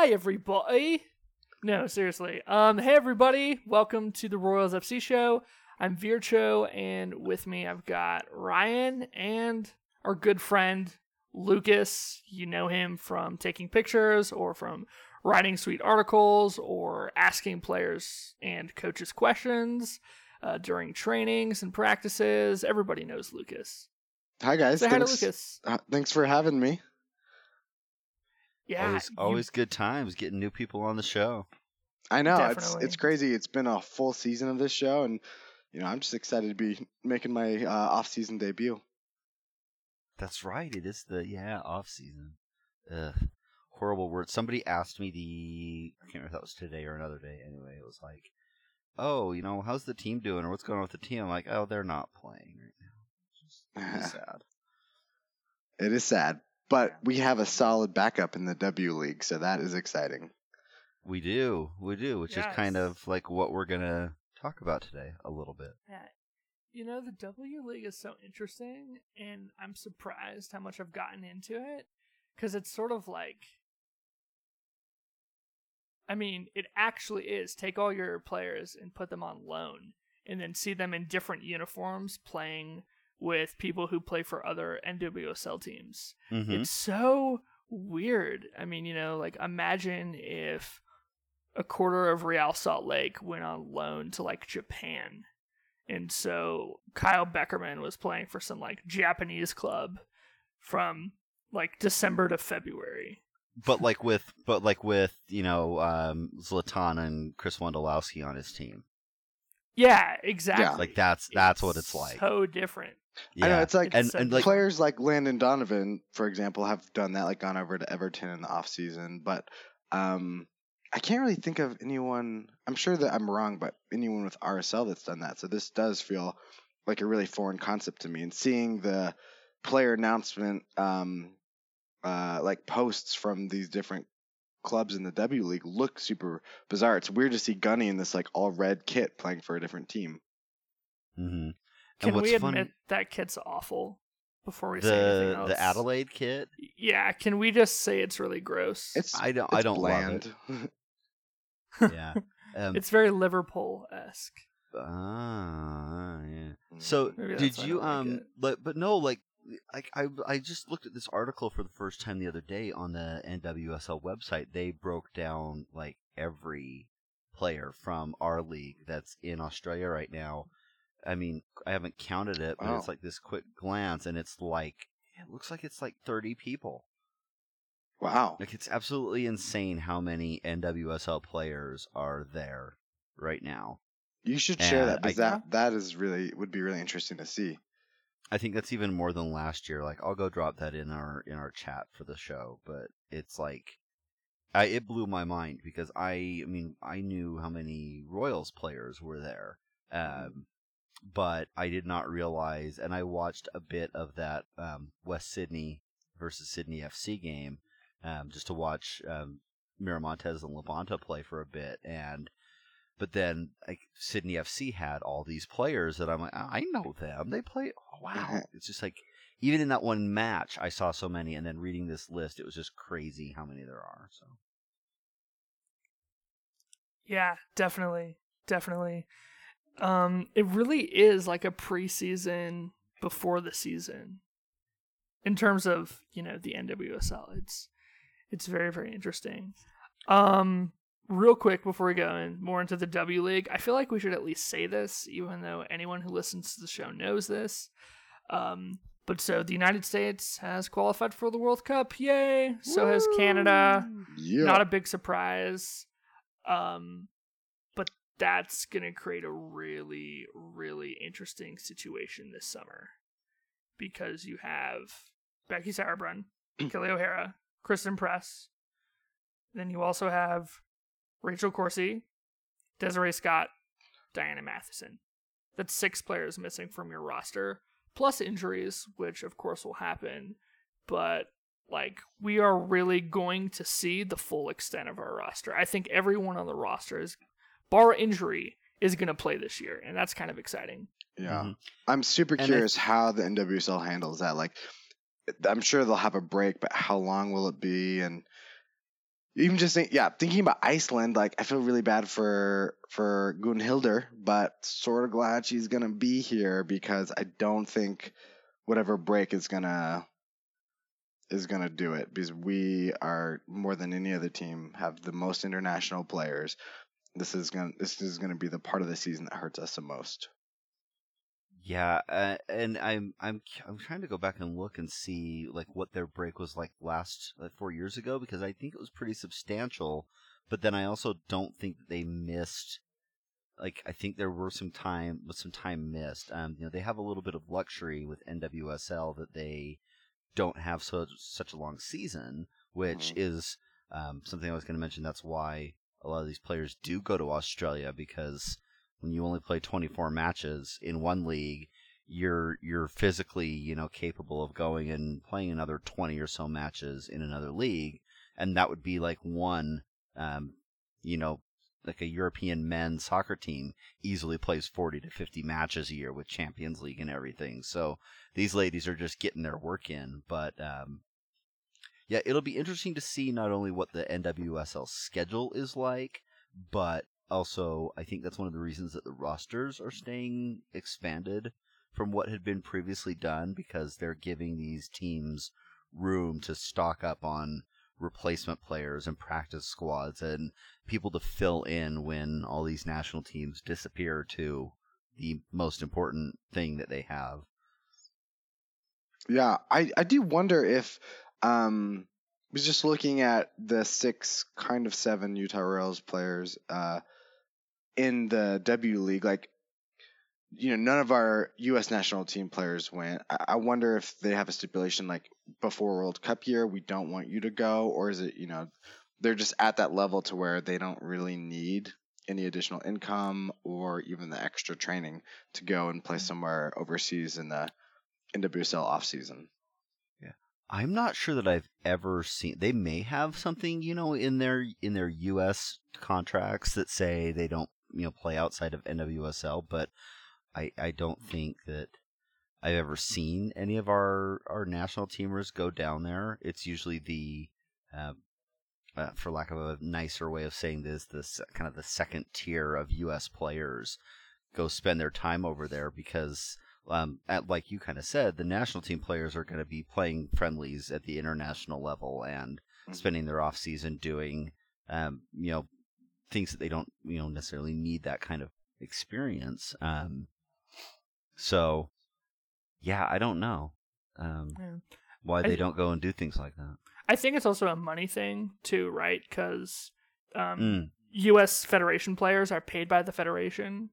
Hi, everybody. No, seriously. Um, hey, everybody. Welcome to the Royals FC show. I'm Vircho, and with me I've got Ryan and our good friend Lucas. You know him from taking pictures or from writing sweet articles or asking players and coaches questions uh, during trainings and practices. Everybody knows Lucas. Hi guys. Say hi to thanks, Lucas. uh, thanks for having me. Yeah, always, you- always good times getting new people on the show. I know it's Definitely. it's crazy. It's been a full season of this show, and you know I'm just excited to be making my uh, off-season debut. That's right. It is the yeah off season. Ugh, horrible word. Somebody asked me the I can't remember if that was today or another day. Anyway, it was like, oh, you know, how's the team doing or what's going on with the team? I'm like, oh, they're not playing right now. It's just really sad. It is sad, but we have a solid backup in the W League, so that is exciting. We do, we do, which is kind of like what we're gonna talk about today a little bit. Yeah. You know, the W League is so interesting, and I'm surprised how much I've gotten into it. Because it's sort of like. I mean, it actually is. Take all your players and put them on loan, and then see them in different uniforms playing with people who play for other NWSL teams. hmm It's so weird. I mean, you know, like imagine if a quarter of Real Salt Lake went on loan to like Japan. And so Kyle Beckerman was playing for some like Japanese club from like December to February. But like with, but like with you know um, Zlatan and Chris Wondolowski on his team, Yeah, exactly. like that's that's what it's like. So different. Yeah, I know it's like It's and so and like players like Landon Donovan, for example, have done that, like gone over to Everton in the off season. But um, I can't really think of anyone. I'm sure that I'm wrong, but anyone with RSL that's done that. So this does feel like a really foreign concept to me. And seeing the player announcement, um, uh, like posts from these different clubs in the W League look super bizarre. It's weird to see Gunny in this like all red kit playing for a different team. Mm-hmm. Can what's we admit fun- that kit's awful before we say anything the else? the Adelaide kit. Yeah, can we just say it's really gross? It's I don't it's I don't bland. love it. Yeah. Um, it's very Liverpool esque. ah, yeah. So did you don't like um but but no like like I I just looked at this article for the first time the other day on the NWSL website. They broke down like every player from our league that's in Australia right now. I mean, I haven't counted it, but it's like this quick glance and it's like it looks like it's like 30 people. wow. Like it's absolutely insane how many NWSL players are there right now. You should share that because I- that that is really would be really interesting to see. I think that's even more than last year. Like I'll go drop that in our in our chat for the show, but it's like I it blew my mind because I I mean I knew how many Royals players were there. Um but I did not realize and I watched a bit of that um West Sydney versus Sydney FC game um just to watch um Miramontes and LaBonta play for a bit and but then like Sydney FC had all these players that I'm like, "Ah, I know them. They play. Oh, wow. It's just like even in that one match, I saw so many, and then reading this list, it was just crazy how many there are. So Yeah, definitely. Definitely. Um it really is like a preseason before the season. In terms of, you know, the NWSL. It's it's very very interesting. Um real quick before we go in more into the W League, I feel like we should at least say this even though anyone who listens to the show knows this. Um but so the United States has qualified for the World Cup. Yay! So has Canada Yeah. not a big surprise um but that's gonna create a really really interesting situation this summer because you have becky sauerbrunn kelly o'hara christen press then you also have rachel corsie desiree scott diana matheson that's six players missing from your roster plus injuries which of course will happen but like we are really going to see the full extent of our roster. I think everyone on the roster is bar injury is going to play this year and that's kind of exciting. Yeah. Mhm. I'm super And I- curious how the NWSL handles that. Like, I'm sure they'll have a break, but how long will it be? And even just think, yeah, thinking about Iceland, like I feel really bad for for Gunnhildur, but sort of glad she's gonna be here because I don't think whatever break is gonna is gonna do it because we are more than any other team have the most international players. This is gonna this is gonna be the part of the season that hurts us the most. Yeah, uh, and I'm I'm I'm trying to go back and look and see like what their break was like last like four years ago because I think it was pretty substantial. But then I also don't think that they missed. Like I think there were some time was some time missed. Um, you know they have a little bit of luxury with NWSL that they don't have such such a long season, which Mhm. is um, something I was going to mention. That's why a lot of these players do go to Australia because when you only play 24 matches in one league, you're you're physically you know capable of going and playing another 20 or so matches in another league, and that would be like one, um, you know, like a European men's soccer team easily plays 40 to 50 matches a year with Champions League and everything. So these ladies are just getting their work in, but um, yeah, it'll be interesting to see not only what the NWSL schedule is like, but also I think that's one of the reasons that the rosters are staying expanded from what had been previously done because they're giving these teams room to stock up on replacement players and practice squads and people to fill in when all these national teams disappear to the most important thing that they have. Yeah, I, I do wonder if um I was just looking at the six kind of seven Utah Royals players uh in the W League, like you know, none of our US national team players went. I, wonder if they have a stipulation like before World Cup year we don't want you to go, or is it, you know, they're just at that level to where they don't really need any additional income or even the extra training to go and play mm. somewhere overseas in the NWSL off season. Yeah, I'm not sure that I've ever seen. They may have something, you know, in their in their U.S. contracts that say they don't, you know, play outside of NWSL. But I I don't think that I've ever seen any of our our national teamers go down there. It's usually the, uh, uh, for lack of a nicer way of saying this, this kind of the second tier of U.S. players go spend their time over there because um, at, like you kind of said, the national team players are going to be playing friendlies at the international level and Mhm. spending their off season doing, um, you know, things that they don't, you know, necessarily need that kind of experience. Um, so, yeah, I don't know um, Yeah. why they thi- don't go and do things like that. I think it's also a money thing too, right? Because um, Mm, U.S. Federation players are paid by the Federation,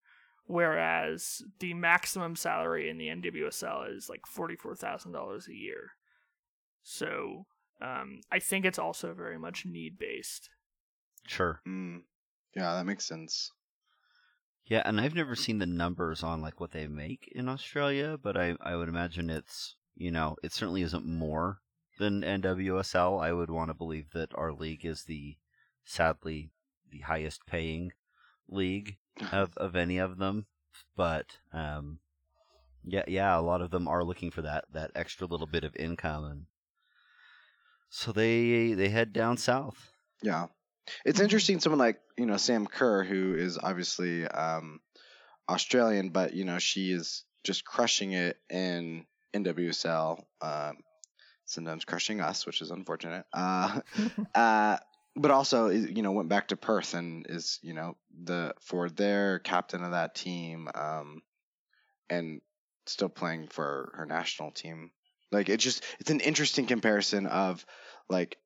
whereas the maximum salary in the NWSL is like forty-four thousand dollars a year. So um, I think it's also very much need-based. sure. Mm. Yeah, that makes sense. Yeah, and I've never seen the numbers on like what they make in Australia, but I I would imagine it's you know it certainly isn't more than NWSL. I would want to believe that our league is the sadly the highest paying league of of any of them, but um yeah yeah a lot of them are looking for that that extra little bit of income and so they they head down south. Yeah. It's interesting someone like, you know, Sam Kerr, who is obviously um, Australian, but, you know, she is just crushing it in NWSL, um, sometimes crushing us, which is unfortunate. Uh, uh, but also, you know, went back to Perth and is, you know, the for their captain of that team um, and still playing for her national team. Like, it's just, it's an interesting comparison of, like,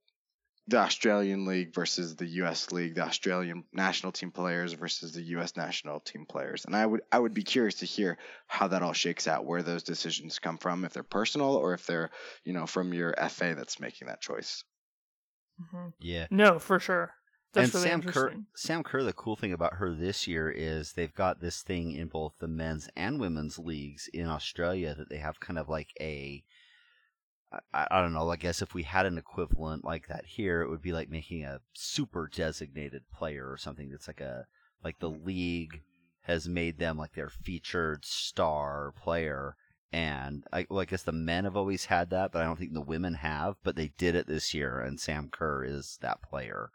the Australian League versus the US League, the Australian national team players versus the US national team players. And I would I would be curious to hear how that all shakes out, where those decisions come from, if they're personal or if they're, you know, from your FA that's making that choice. Mhm. Yeah. No, for sure. That's and really Sam Kerr. Sam Kerr, the cool thing about her this year is they've got this thing in both the men's and women's leagues in Australia that they have kind of like a, I, I don't know, I guess if we had an equivalent like that here, it would be like making a super designated player or something that's like a, like the league has made them like their featured star player. And I, well, I guess the men have always had that, but I don't think the women have. But they did it this year, and Sam Kerr is that player.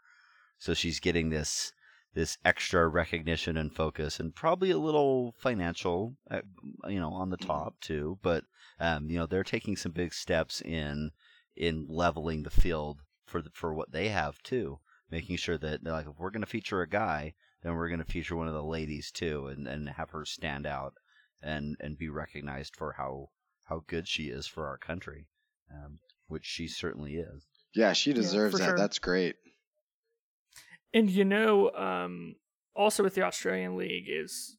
so she's getting this this extra recognition and focus, and probably a little financial, uh, you know, on the Mhm. top too. But um, you know, they're taking some big steps in in leveling the field for the, for what they have too, making sure that they're like if we're going to feature a guy, then we're going to feature one of the ladies too, and and have her stand out and and be recognized for how how good she is for our country, um, which she certainly is. Yeah, she deserves for that. sure. That's great. And you know, um, also with the Australian League is,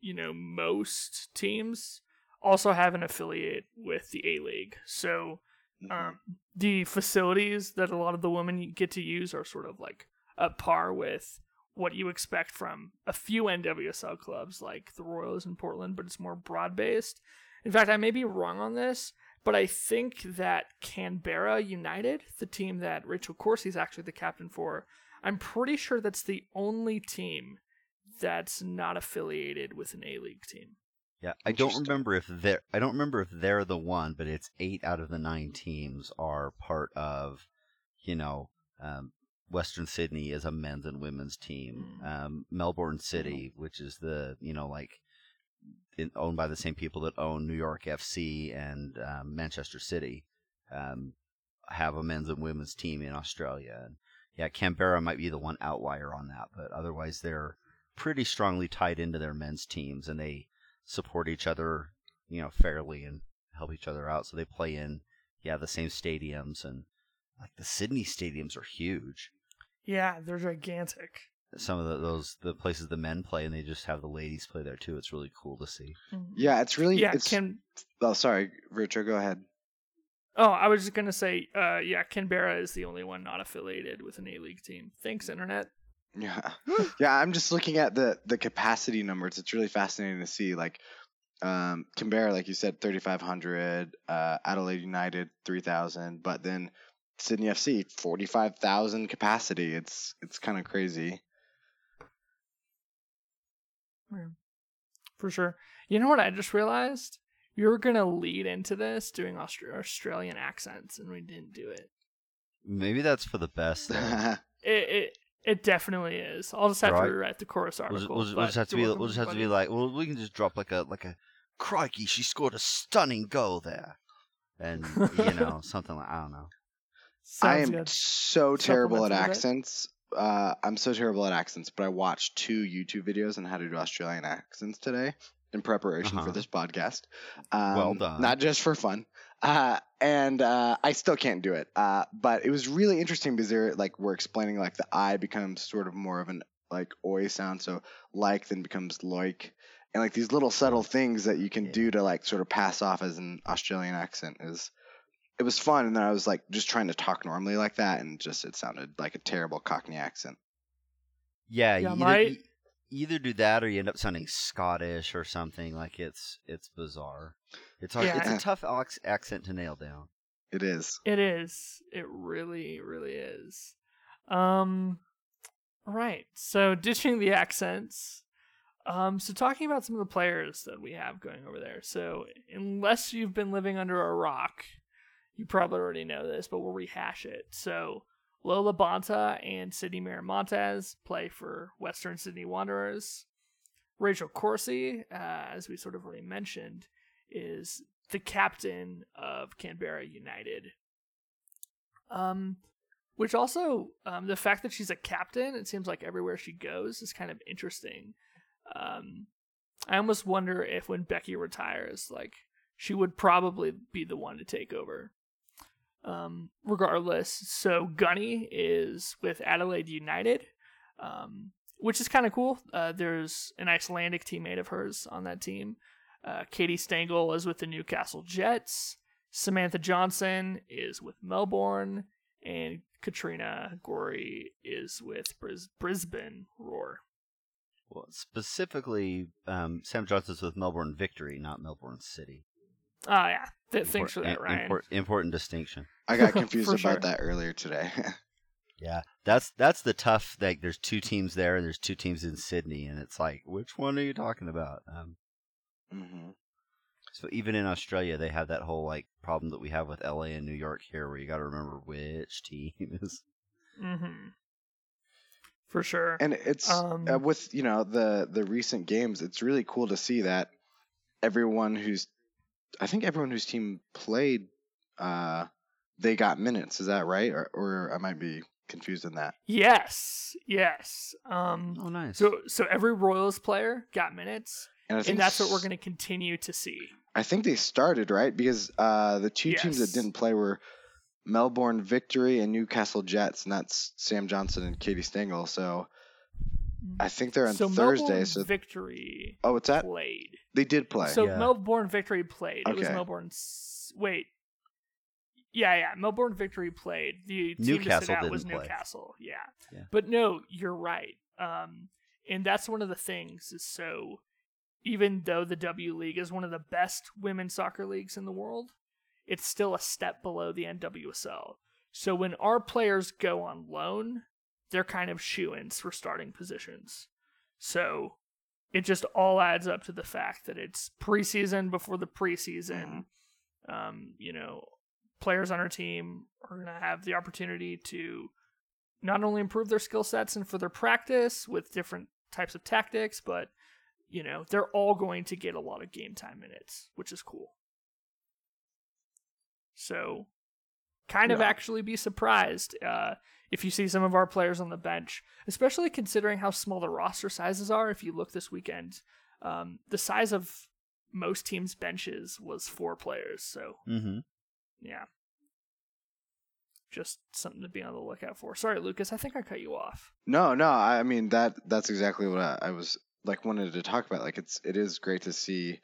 you know, most teams also have an affiliate with the A League. So Mhm. um, the facilities that a lot of the women get to use are sort of like at par with what you expect from a few NWSL clubs like the Royals in Portland, but it's more broad based. In fact, I may be wrong on this, but I think that Canberra United, the team that Rachel Corsie is actually the captain for, I'm pretty sure that's the only team that's not affiliated with an A League team. Yeah, I don't remember if they're I don't remember if they're the one, but it's eight out of the nine teams are part of, you know, um, Western Sydney is a men's and women's team. Mm. Um, Melbourne City, which is the you know like in, owned by the same people that own New York FC and um, Manchester City, um, have a men's and women's team in Australia. And yeah, Canberra might be the one outlier on that, but otherwise they're pretty strongly tied into their men's teams and they support each other, you know, fairly and help each other out. So they play in, yeah, the same stadiums and like the Sydney stadiums are huge. Yeah, they're gigantic. Some of the, those the places the men play and they just have the ladies play there too. It's really cool to see. Mm-hmm. Yeah, it's really. yeah, it's, can Oh, sorry, Richard. Go ahead. Oh, I was just gonna say, uh, yeah, Canberra is the only one not affiliated with an A League team. Thanks, internet. Yeah, yeah. I'm just looking at the the capacity numbers. It's really fascinating to see. Like, um, Canberra, like you said, 3,500. Uh, Adelaide United, 3,000. But then Sydney FC, 45,000 capacity. It's it's kind of crazy. For sure. You know what I just realized? We were gonna lead into this doing Austra- Australian accents, and we didn't do it. Maybe that's for the best. It it, it definitely is. I'll just have Right. to rewrite the chorus We'll article. just, we'll just, we'll just have to be we'll just have to be like well we can just drop like a like a crikey she scored a stunning goal there and you know something like I don't know I am good. so terrible at Supplement a bit. accents. Uh, I'm so terrible at accents, but I watched two YouTube videos on how to do Australian accents today in preparation Uh-huh. for this podcast. Um, Well done. Not just for fun. Uh, and uh, I still can't do it. Uh, but it was really interesting because they're like we're explaining like the I becomes sort of more of an like oi sound, so like then becomes like, and like these little subtle things that you can Yeah. do to like sort of pass off as an Australian accent is it was fun and then i was like just trying to talk normally like that and just it sounded like a terrible cockney accent yeah, Yeah, my- either, do that or you end up sounding Scottish or something like it's it's bizarre it's hard, it's a tough ac- accent to nail down it is It is. It really, really is. Um, right. So ditching the accents. Um, so talking about some of the players that we have going over there. So unless you've been living under a rock, you probably already know this, but we'll rehash it. So Lo LaBonta and Sydney Miramontes play for Western Sydney Wanderers. Rachel Corsie, uh, as we sort of already mentioned, is the captain of Canberra United. Um, which also um, the fact that she's a captain, it seems like everywhere she goes is kind of interesting. Um, I almost wonder if when Becky retires, like she would probably be the one to take over. Um, regardless, so Gunny is with Adelaide United, um, which is kind of cool. Uh, there's an Icelandic teammate of hers on that team. Uh, Katie Stengel is with the Newcastle Jets. Samantha Johnson is with Melbourne, and Katrina Gorry is with Bris- Brisbane Roar. well specifically um, Sam Johnson's with Melbourne Victory not Melbourne City Ah, yeah. Th- thanks for that, Ryan. import- important distinction i got confused about sure. that earlier today Yeah, that's that's the tough. Like, there's two teams there, and there's two teams in Sydney, and it's like, which one are you talking about? Um, hmm so even in Australia, they have that whole like problem that we have with LA and New York here, where you got to remember which team is. hmm for sure. And it's Um, uh, with you know the the recent games. It's really cool to see that everyone who's, I think everyone whose team played, uh, they got minutes. Is that right? Or or I might be confused in that. yes, yes. Um, Oh, nice. so so every Royals player got minutes, And I and that's what we're going to continue to see. I think they started right because uh, the two teams that didn't play were Melbourne Victory and Newcastle Jets, and that's Sam Johnson and Katie Stengel. So I think they're on Thursday. so Thursday. Melbourne So Victory oh, what's that? played. They did play. So Yeah. Melbourne Victory played. Okay. It was Okay. Melbourne. Wait. Yeah, yeah. Melbourne Victory played. The team to sit Newcastle out was didn't play. Newcastle. Yeah. Yeah. But no, you're right. Um, and that's one of the things is so even though the W League is one of the best women's soccer leagues in the world, it's still a step below the NWSL. So when our players go on loan, they're kind of shoe-ins for starting positions. So it just all adds up to the fact that it's preseason before the preseason. Um, you know, players on our team are going to have the opportunity to not only improve their skill sets and for their practice with different types of tactics, but you know, they're all going to get a lot of game time minutes, which is cool. So, kind of actually be surprised uh, if you see some of our players on the bench, especially considering how small the roster sizes are. If you look this weekend, um, the size of most teams' benches was four players. So, mm-hmm. yeah. Just something to be on the lookout for. Sorry, Lucas, I think I cut you off. No, no. I mean that that's exactly what I, I was like wanted to talk about. Like it's it is great to see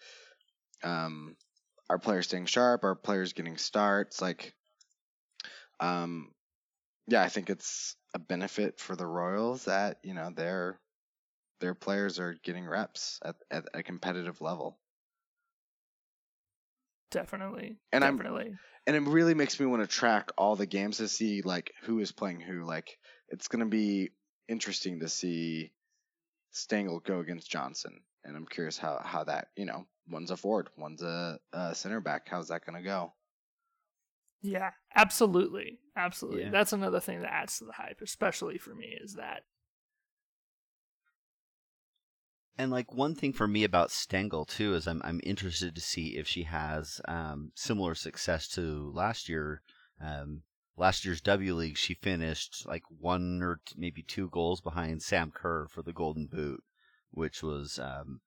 um our players staying sharp, our players getting starts. Like um yeah, I think it's a benefit for the Royals that, you know, their their players are getting reps at, at a competitive level. Definitely. And I'm- definitely. and it really makes me want to track all the games to see like who is playing who. Like it's gonna be interesting to see Stengel go against Johnson, and I'm curious how how that you know one's a forward, one's a, a center back. How's that gonna go? Yeah, absolutely. Absolutely. Yeah. That's another thing that adds to the hype, especially for me, is that And like one thing for me about Stengel too is I'm I'm interested to see if she has um, similar success to last year. Um, last year's W League, she finished like one or t- maybe two goals behind Sam Kerr for the Golden Boot, which was um,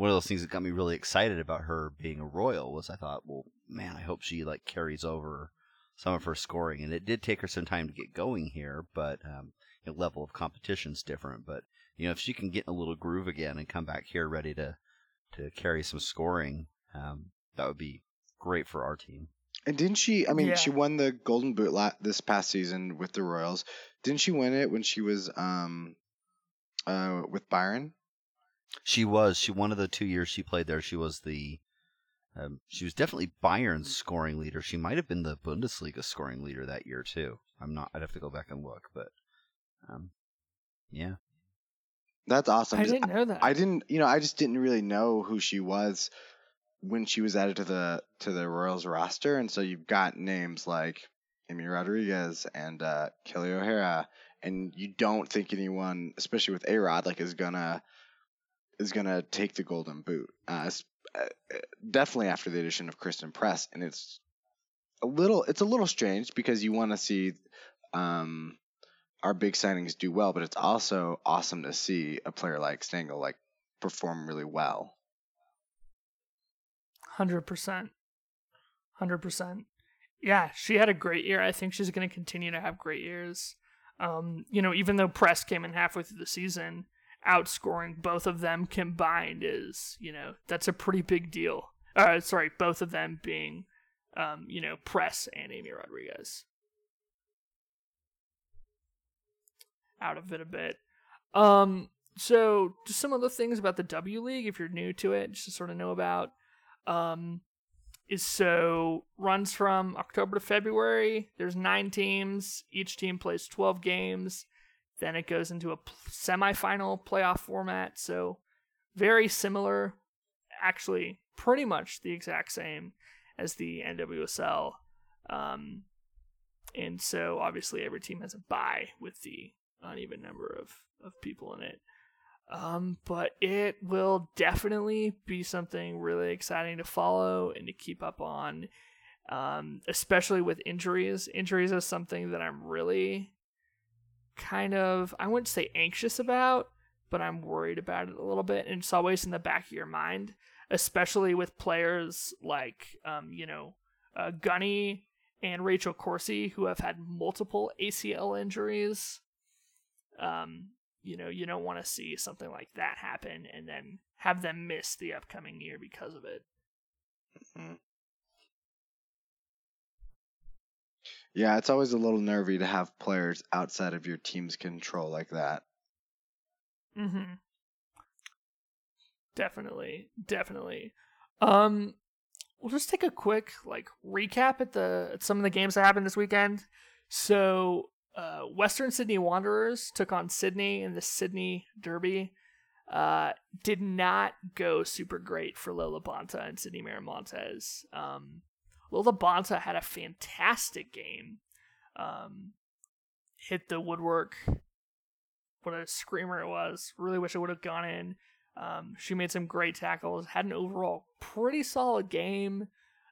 one of those things that got me really excited about her being a Royal. Was I thought, well, man, I hope she like carries over some of her scoring, and it did take her some time to get going here, but um, the level of competition's different, but you know, if she can get in a little groove again and come back here ready to to carry some scoring, um, that would be great for our team. And didn't she? I mean, Yeah. she won the Golden Boot la- this past season with the Royals. Didn't she win it when she was um uh with Bayern? She was she one of the two years she played there. She was the um, she was definitely Bayern's scoring leader. She might have been the Bundesliga scoring leader that year too. I'm not. I'd have to go back and look, but um, yeah. That's awesome. I didn't know that. I didn't, you know, I just didn't really know who she was when she was added to the to the Royals roster, and so you've got names like Amy Rodriguez and uh, Kelly O'Hara, and you don't think anyone, especially with A Rod, like is gonna is gonna take the Golden Boot. Uh, uh, definitely after the addition of Christen Press, and it's a little it's a little strange because you want to see um our big signings do well, but it's also awesome to see a player like Stengel like perform really well. Hundred percent. Hundred percent. Yeah, she had a great year. I think she's going to continue to have great years. Um, you know, even though Press came in halfway through the season, outscoring both of them combined is, you know, that's a pretty big deal. Uh, sorry, both of them being, um, you know, Press and Amy Rodriguez. Out of it a bit. Um, so just some other things about the W League, if you're new to it, just to sort of know about. Um, is so runs from October to February. There's nine teams. Each team plays 12 games. Then it goes into a semifinal playoff format. So very similar, actually, pretty much the exact same as the NWSL. Um, and so obviously every team has a bye with the uneven number of of people in it. Um, but it will definitely be something really exciting to follow and to keep up on, um, especially with injuries. Injuries is something that I'm really kind of, I wouldn't say anxious about, but I'm worried about it a little bit. And it's always in the back of your mind, especially with players like, um, you know, uh, Gunny and Rachel Corsie, who have had multiple ACL injuries. Um, you know, you don't want to see something like that happen and then have them miss the upcoming year because of it. Mm-hmm. Yeah, it's always a little nervy to have players outside of your team's control like that. Mhm. Definitely, definitely. Um we'll just take a quick like recap at the at some of the games that happened this weekend. So uh, Western Sydney Wanderers took on Sydney in the Sydney Derby. Uh, did not go super great for Lo LaBonta and Sydney Miramontes. Um, Lo LaBonta had a fantastic game. Um, hit the woodwork. What a screamer it was. Really wish it would have gone in. Um, she made some great tackles. Had an overall pretty solid game.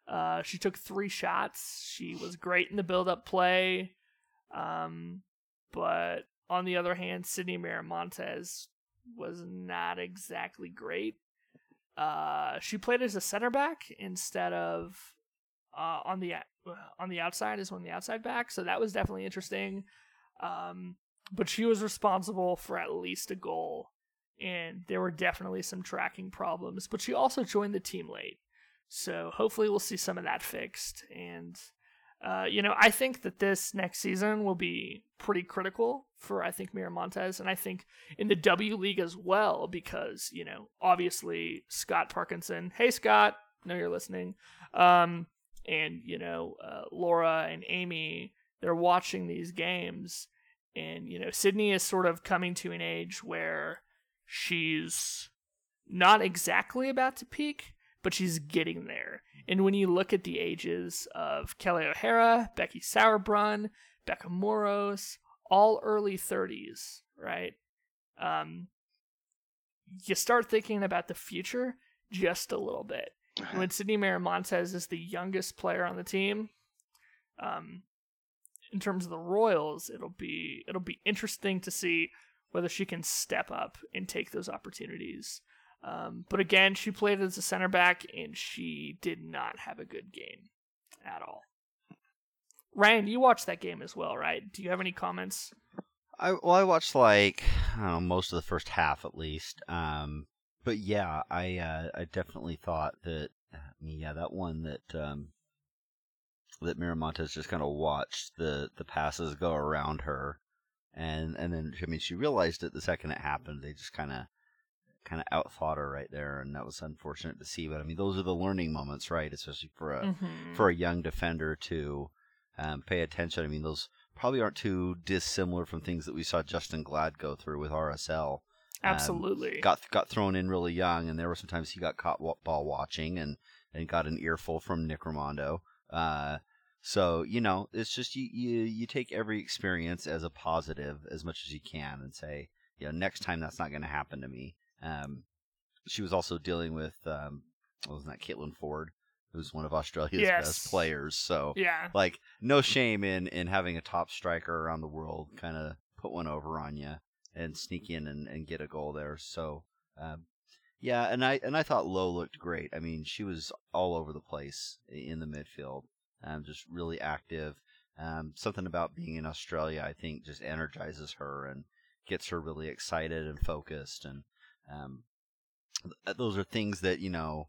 Uh, she took three shots. She was great in the build-up play. Um, but on the other hand, Sydney Miramontes was not exactly great. Uh, she played as a center back instead of uh, on the on the outside is of the outside back, so that was definitely interesting. Um, but she was responsible for at least a goal, and there were definitely some tracking problems. But she also joined the team late, so hopefully we'll see some of that fixed. And uh, you know, I think that this next season will be pretty critical for I think Miramontes, and I think in the W League as well because you know obviously Scott Parkinson. Hey Scott, know you're listening. Um, and you know uh, Laura and Amy, they're watching these games, and you know Sydney is sort of coming to an age where she's not exactly about to peak, but she's getting there. And when you look at the ages of Kelly O'Hara, Becky Sauerbrunn, Becca Moros, all early 30s, right? Um, you start thinking about the future just a little bit. Uh-huh. When Sydney Miramontes is the youngest player on the team, um, in terms of the Royals, it'll be it'll be interesting to see whether she can step up and take those opportunities. Um, but again, she played as a center back and she did not have a good game at all. Ryan, you watched that game as well, right? Do you have any comments? I well, I watched like I don't know most of the first half at least. Um, but yeah, I uh, I definitely thought that I mean, yeah that one that um, that Miramontes just kind of watched the the passes go around her, and and then I mean she realized it the second it happened. They just kind of kind of outthought her right there, and that was unfortunate to see. But I mean those are the learning moments, right? Especially for a Mhm. for a young defender to um, pay attention. I mean, those probably aren't too dissimilar from things that we saw Justen Glad go through with RSL. Um, Absolutely. got got thrown in really young, and there were sometimes he got caught ball watching and and got an earful from Nick Rimando. Uh, so you know, it's just you, you you take every experience as a positive as much as you can, and say, you know, next time that's not going to happen to me. Um, she was also dealing with um, what wasn't that Caitlin Foord, who's one of Australia's Yes. best players. So yeah. like no shame in in having a top striker around the world kind of put one over on you and sneak in and, and get a goal there. So um, yeah and i and i thought lowe looked great. I mean she was all over the place in the midfield um, just really active. Um, something about being in australia i think just energizes her and gets her really excited and focused. And um, th- those are things that you know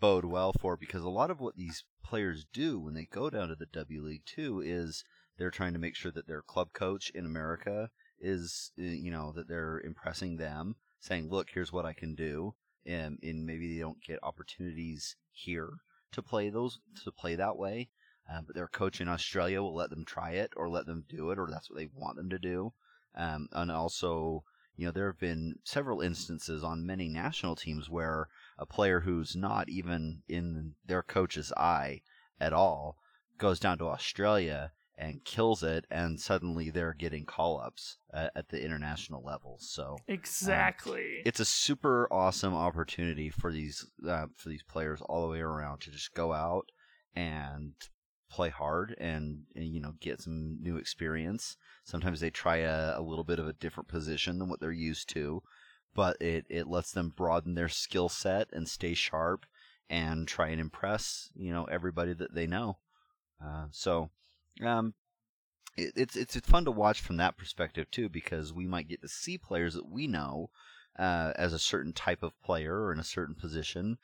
bode well for because a lot of what these players do when they go down to the W League too is they're trying to make sure that their club coach in America is uh, you know that they're impressing them saying look here's what I can do and, and maybe they don't get opportunities here to play those to play that way uh, but their coach in Australia will let them try it or let them do it or that's what they want them to do um, and also you know there have been several instances on many national teams where a player who's not even in their coach's eye at all goes down to Australia and kills it, and suddenly they're getting call ups at, at, the international level. So exactly, it's a super awesome opportunity for these uh, for these players all the way around to just go out and play hard and, and, you know get some new experience. Sometimes they try a, a little bit of a different position than what they're used to, but it it lets them broaden their skill set and stay sharp and try and impress you know everybody that they know. Uh, so um, it, it's it's fun to watch from that perspective too because we might get to see players that we know uh, as a certain type of player or in a certain position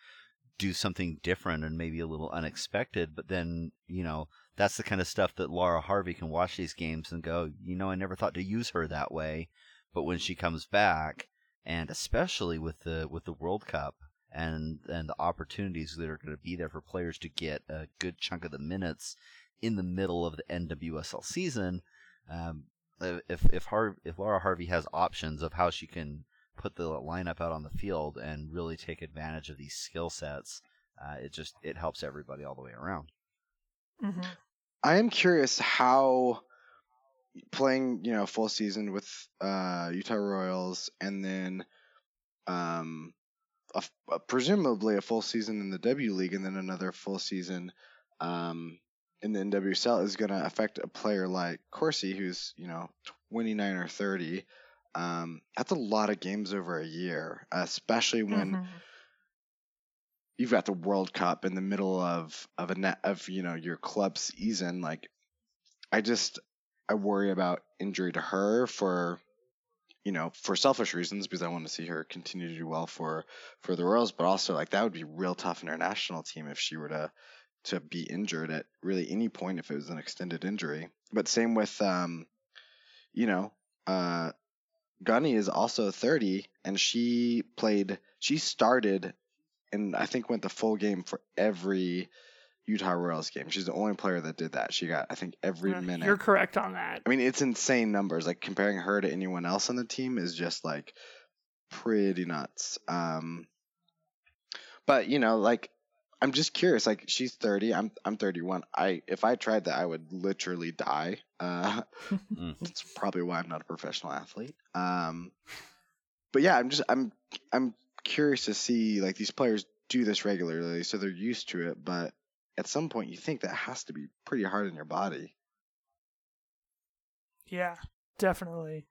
do something different and maybe a little unexpected, but then, you know, that's the kind of stuff that Laura Harvey can watch these games and go, you know, I never thought to use her that way. But when she comes back, and especially with the with the World Cup and and the opportunities that are going to be there for players to get a good chunk of the minutes in the middle of the NWSL season, um, if if Har- if Laura Harvey has options of how she can put the lineup out on the field and really take advantage of these skill sets, uh, it just it helps everybody all the way around. Mm-hmm. I am curious how playing you know full season with uh, Utah Royals and then um, a, a, presumably a full season in the W League and then another full season um, in the NWSL is going to affect a player like Corsie, who's you know 29 or 30 um, that's a lot of games over a year, especially when mm-hmm. you've got the World Cup in the middle of of a net of you know your club season. Like, I just I worry about injury to her for you know for selfish reasons because I want to see her continue to do well for for the Royals, but also like that would be real tough international team if she were to to be injured at really any point if it was an extended injury. But same with um, you know, uh, Gunny is also 30, and she played. She started, and I think went the full game for every Utah Royals game. She's the only player that did that. She got, I think, every yeah, minute. You're correct on that. I mean, it's insane numbers. Like comparing her to anyone else on the team is just like pretty nuts. Um, but you know, like I'm just curious. Like she's 30, I'm I'm 31. I if I tried that, I would literally die. Uh, mm. That's probably why I'm not a professional athlete. Um, but yeah, I'm just I'm I'm curious to see like these players do this regularly, so they're used to it. But at some point, you think that has to be pretty hard on your body. Yeah, definitely,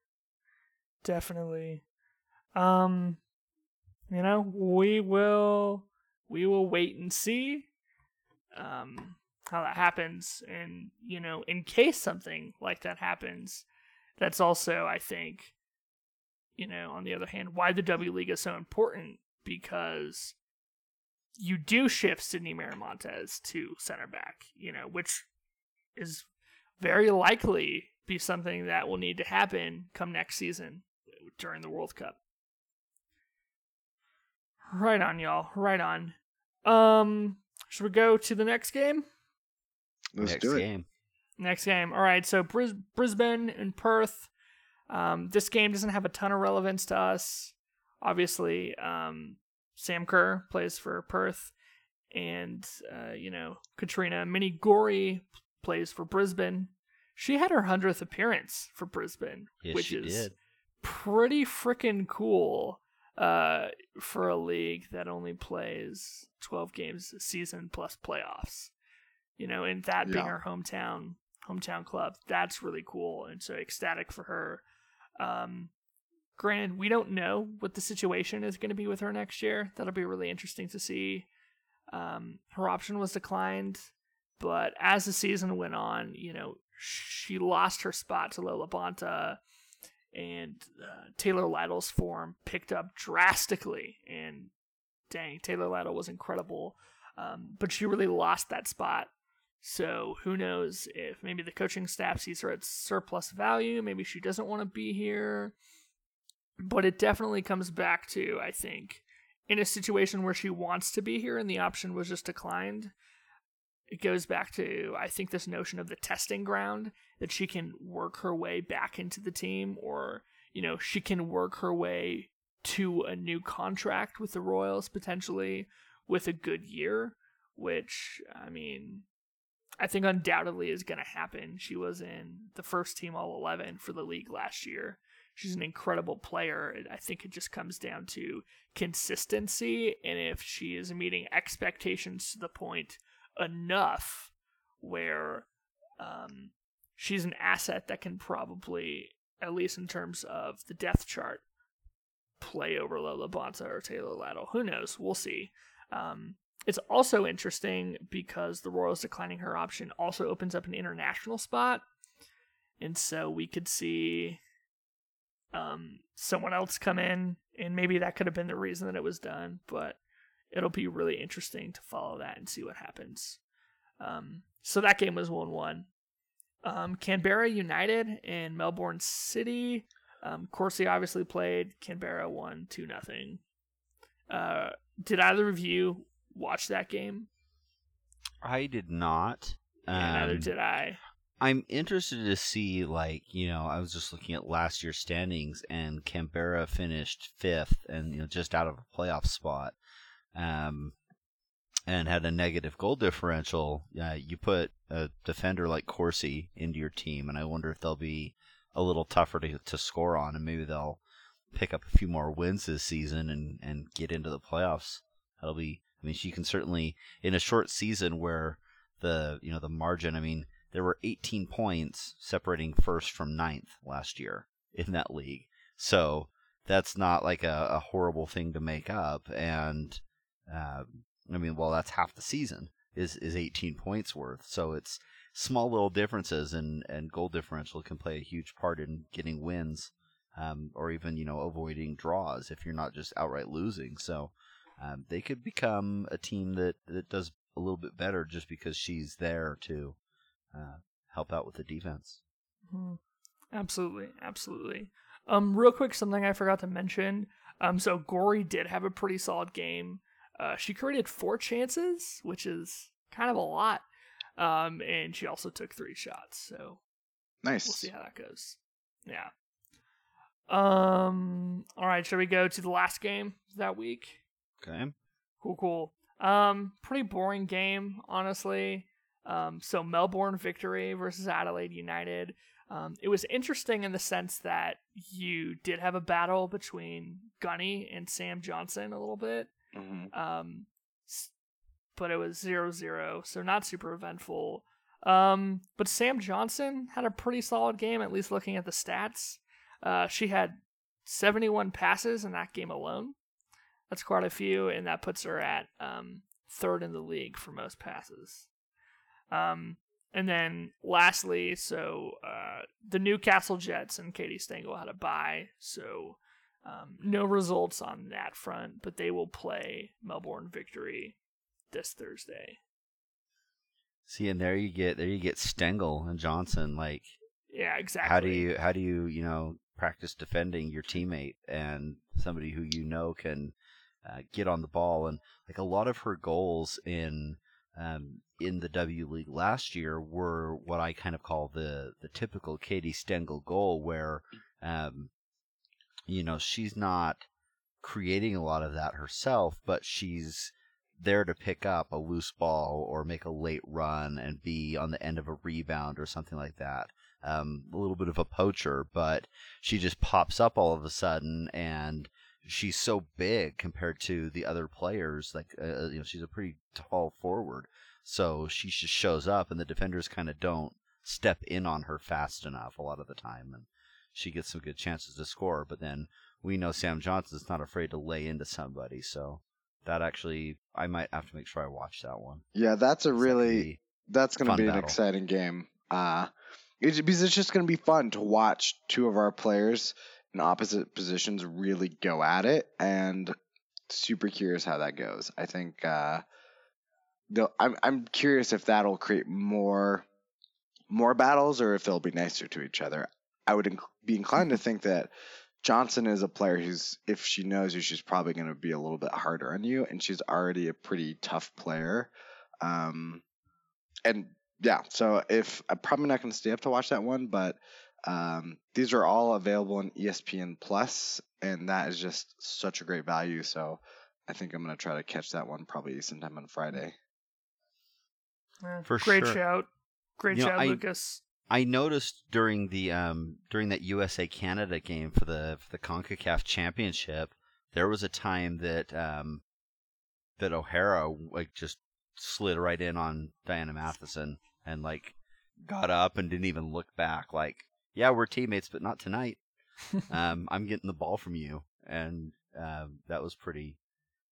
definitely. Um, you know, we will we will wait and see um, how that happens. And, you know, in case something like that happens, that's also, I think, you know, on the other hand, why the W League is so important because you do shift Sydney Miramontes to center back, you know, which is very likely be something that will need to happen come next season during the World Cup. Right on, y'all. Right on. Um, should we go to the next game? Let's next do it. Game. Next game. All right. So Bris- Brisbane and Perth. Um, this game doesn't have a ton of relevance to us. Obviously, um, Sam Kerr plays for Perth, and uh, you know Katrina Minigori plays for Brisbane. She had her hundredth appearance for Brisbane, yes, which is did. pretty freaking cool uh, for a league that only plays 12 games a season plus playoffs. You know, and that being her hometown hometown club, that's really cool and so ecstatic for her. Um, granted, we don't know what the situation is going to be with her next year. That'll be really interesting to see. Um, her option was declined, but as the season went on, you know, she lost her spot to Lo LaBonta and uh, Taylor Lytle's form picked up drastically. And dang, Taylor Lytle was incredible, um, but she really lost that spot. So who knows if maybe the coaching staff sees her at surplus value, maybe she doesn't want to be here. But it definitely comes back to, I think, in a situation where she wants to be here and the option was just declined, it goes back to I think this notion of the testing ground that she can work her way back into the team or you know she can work her way to a new contract with the Royals potentially with a good year which I mean I think undoubtedly is going to happen. She was in the first team All 11 for the league last year. She's an incredible player. I think it just comes down to consistency and if she is meeting expectations to the point enough where um, she's an asset that can probably, at least in terms of the depth chart, play over Lo LaBonta or Taylor Laddle. Who knows? We'll see. Um, it's also interesting because the Royals declining her option also opens up an international spot. And so we could see um, someone else come in, and maybe that could have been the reason that it was done, but it'll be really interesting to follow that and see what happens. Um, so that game was 1 1. Um, Canberra United and Melbourne City. Um, Corsie obviously played. Canberra won 2 0. Uh, did either of you watch that game? I did not. Yeah, neither Um, did I. I'm interested to see, like, you know, I was just looking at last year's standings, and Canberra finished fifth and, you know, just out of a playoff spot, um, and had a negative goal differential. Uh, you put a defender like Corsie into your team, and I wonder if they'll be a little tougher to, to score on, and maybe they'll pick up a few more wins this season and, and get into the playoffs. That'll be, I mean, she can certainly, in a short season where the, you know, the margin, I mean, there were 18 points separating first from ninth last year in that league. So that's not like a, a horrible thing to make up. And um, I mean, well, that's half the season is is 18 points worth. So it's small little differences, and and goal differential can play a huge part in getting wins, um, or even you know avoiding draws if you're not just outright losing. So um, they could become a team that that does a little bit better just because she's there to uh, help out with the defense. Mhm. Absolutely, absolutely. Um, real quick, something I forgot to mention. Um, so Gorry did have a pretty solid game. Uh, she created four chances, which is kind of a lot. Um, and she also took three shots. So Nice. we'll see how that goes. Yeah. Um. All right. Shall we go to the last game that week? Okay. Cool, cool. Um, pretty boring game, honestly. Um, so Melbourne victory versus Adelaide United. Um, it was interesting in the sense that you did have a battle between Gunny and Sam Johnson a little bit. Mhm. Um, but it was 0-0, so not super eventful. Um, but Sam Johnson had a pretty solid game, at least looking at the stats. Uh, she had 71 passes in that game alone. That's quite a few, and that puts her at um, third in the league for most passes. Um, and then lastly, so uh, the Newcastle Jets and Katie Stengel had a bye, so um, no results on that front, but they will play Melbourne Victory this Thursday. See, and there you get there you get Stengel and Johnson. Like, Yeah, exactly. how do you how do you you know practice defending your teammate and somebody who you know can uh, get on the ball and like a lot of her goals in um, in the W League last year were what I kind of call the the typical Katie Stengel goal, where um, you know she's not creating a lot of that herself, but she's there to pick up a loose ball or make a late run and be on the end of a rebound or something like that. Um, a little bit of a poacher, but she just pops up all of a sudden and she's so big compared to the other players. Like, uh, you know, she's a pretty tall forward. So she just shows up and the defenders kind of don't step in on her fast enough a lot of the time. And she gets some good chances to score. But then we know Sam Johnson's not afraid to lay into somebody. So that actually, I might have to make sure I watch that one. Yeah, that's a really that's going to be an battle. exciting game. Uh, because it's just going to be fun to watch two of our players in opposite positions really go at it, and super curious how that goes. I think uh, I'm I'm curious if that'll create more more battles or if they'll be nicer to each other. I would inc- be inclined to think that Johnson is a player who's if she knows you, she's probably going to be a little bit harder on you, and she's already a pretty tough player. Um, and yeah, so if I'm probably not going to stay up to watch that one, but um, these are all available on ESPN Plus, and that is just such a great value. So I think I'm going to try to catch that one probably sometime on Friday. Yeah, For great sure. shout. Great You know, shout, I- Lucas. I noticed during the um during that USA Canada game for the for the CONCACAF championship, there was a time that um that O'Hara like just slid right in on Diana Matheson and like got up and didn't even look back like, yeah, we're teammates but not tonight. um I'm getting the ball from you and um that was pretty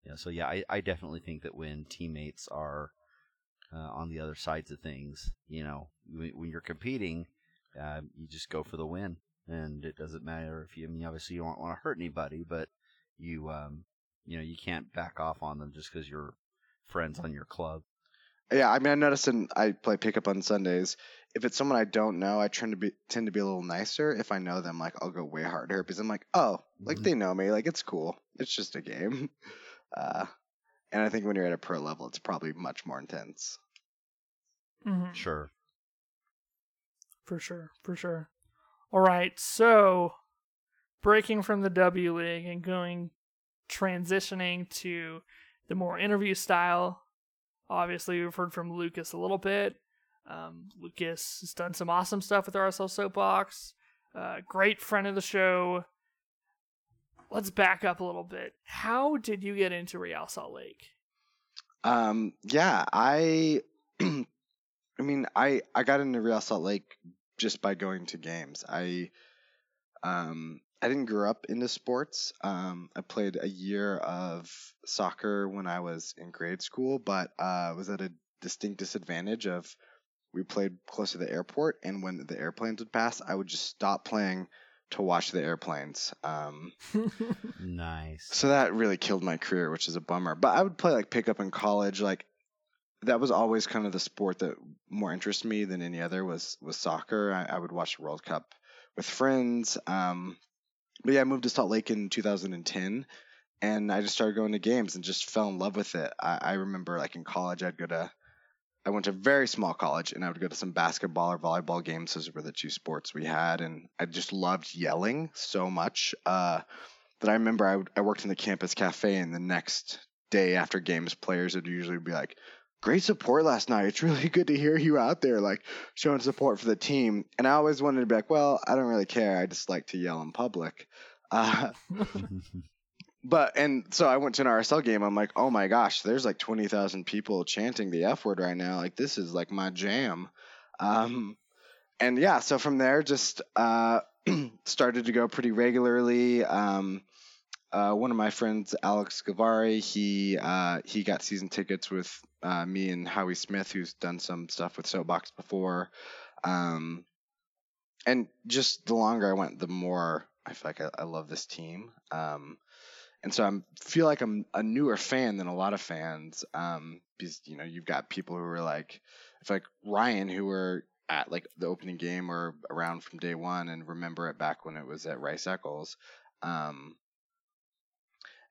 yeah, so yeah, I, I definitely think that when teammates are uh, on the other sides of things. You know, when, you're competing, uh, you just go for the win, and it doesn't matter if you. I mean, obviously, you don't want to hurt anybody, but you, um, you know, you can't back off on them just because you're friends on your club. Yeah, I mean, I noticed when I play pickup on Sundays, if it's someone I don't know, I tend to be tend to be a little nicer. If I know them, like I'll go way harder because I'm like, oh, like Mhm. they know me, like it's cool. It's just a game. Uh, and I think when you're at a pro level, it's probably much more intense. Mhm. Sure. For sure, for sure. All right, so breaking from the W League and going transitioning to the more interview style. Obviously, we've heard from Lucas a little bit. Um, Lucas has done some awesome stuff with RSL Soapbox. Uh, great friend of the show. Let's back up a little bit. How did you get into Real Salt Lake? Um, yeah, I, I mean, I I got into Real Salt Lake just by going to games. I, um, I didn't grow up into sports. Um, I played a year of soccer when I was in grade school, but uh, was at a distinct disadvantage of we played close to the airport, and when the airplanes would pass, I would just stop playing to watch the airplanes. Um, Nice. so that really killed my career, which is a bummer. But I would play like pickup in college. Like that was always kind of the sport that more interested me than any other was was soccer. I, I would watch the World Cup with friends. Um, but yeah, I moved to Salt Lake in 2010, and I just started going to games and just fell in love with it. I, I remember like in college, I'd go to I went to a very small college and I would go to some basketball or volleyball games. Those were the two sports we had. And I just loved yelling so much uh, that I remember I, worked in the campus cafe and the next day after games, players would usually be like, great support last night. It's really good to hear you out there, like showing support for the team. And I always wanted to be like, well, I don't really care. I just like to yell in public. Uh, but and so I went to an RSL game. I'm like, oh my gosh, there's like twenty thousand people chanting the F word right now. Like this is like my jam. Um, and yeah, so from there, just uh, started to go pretty regularly. Um, uh, one of my friends, Alex Gavari, he uh, he got season tickets with uh, me and Howie Smith, who's done some stuff with Soapbox before. Um, and just the longer I went, the more I feel like I, I love this team. Um, and so I feel like I'm a newer fan than a lot of fans. Um, because you know you've got people who are like, I feel like Ryan, who were at like the opening game or around from day one and remember it back when it was at Rice Eccles. Um,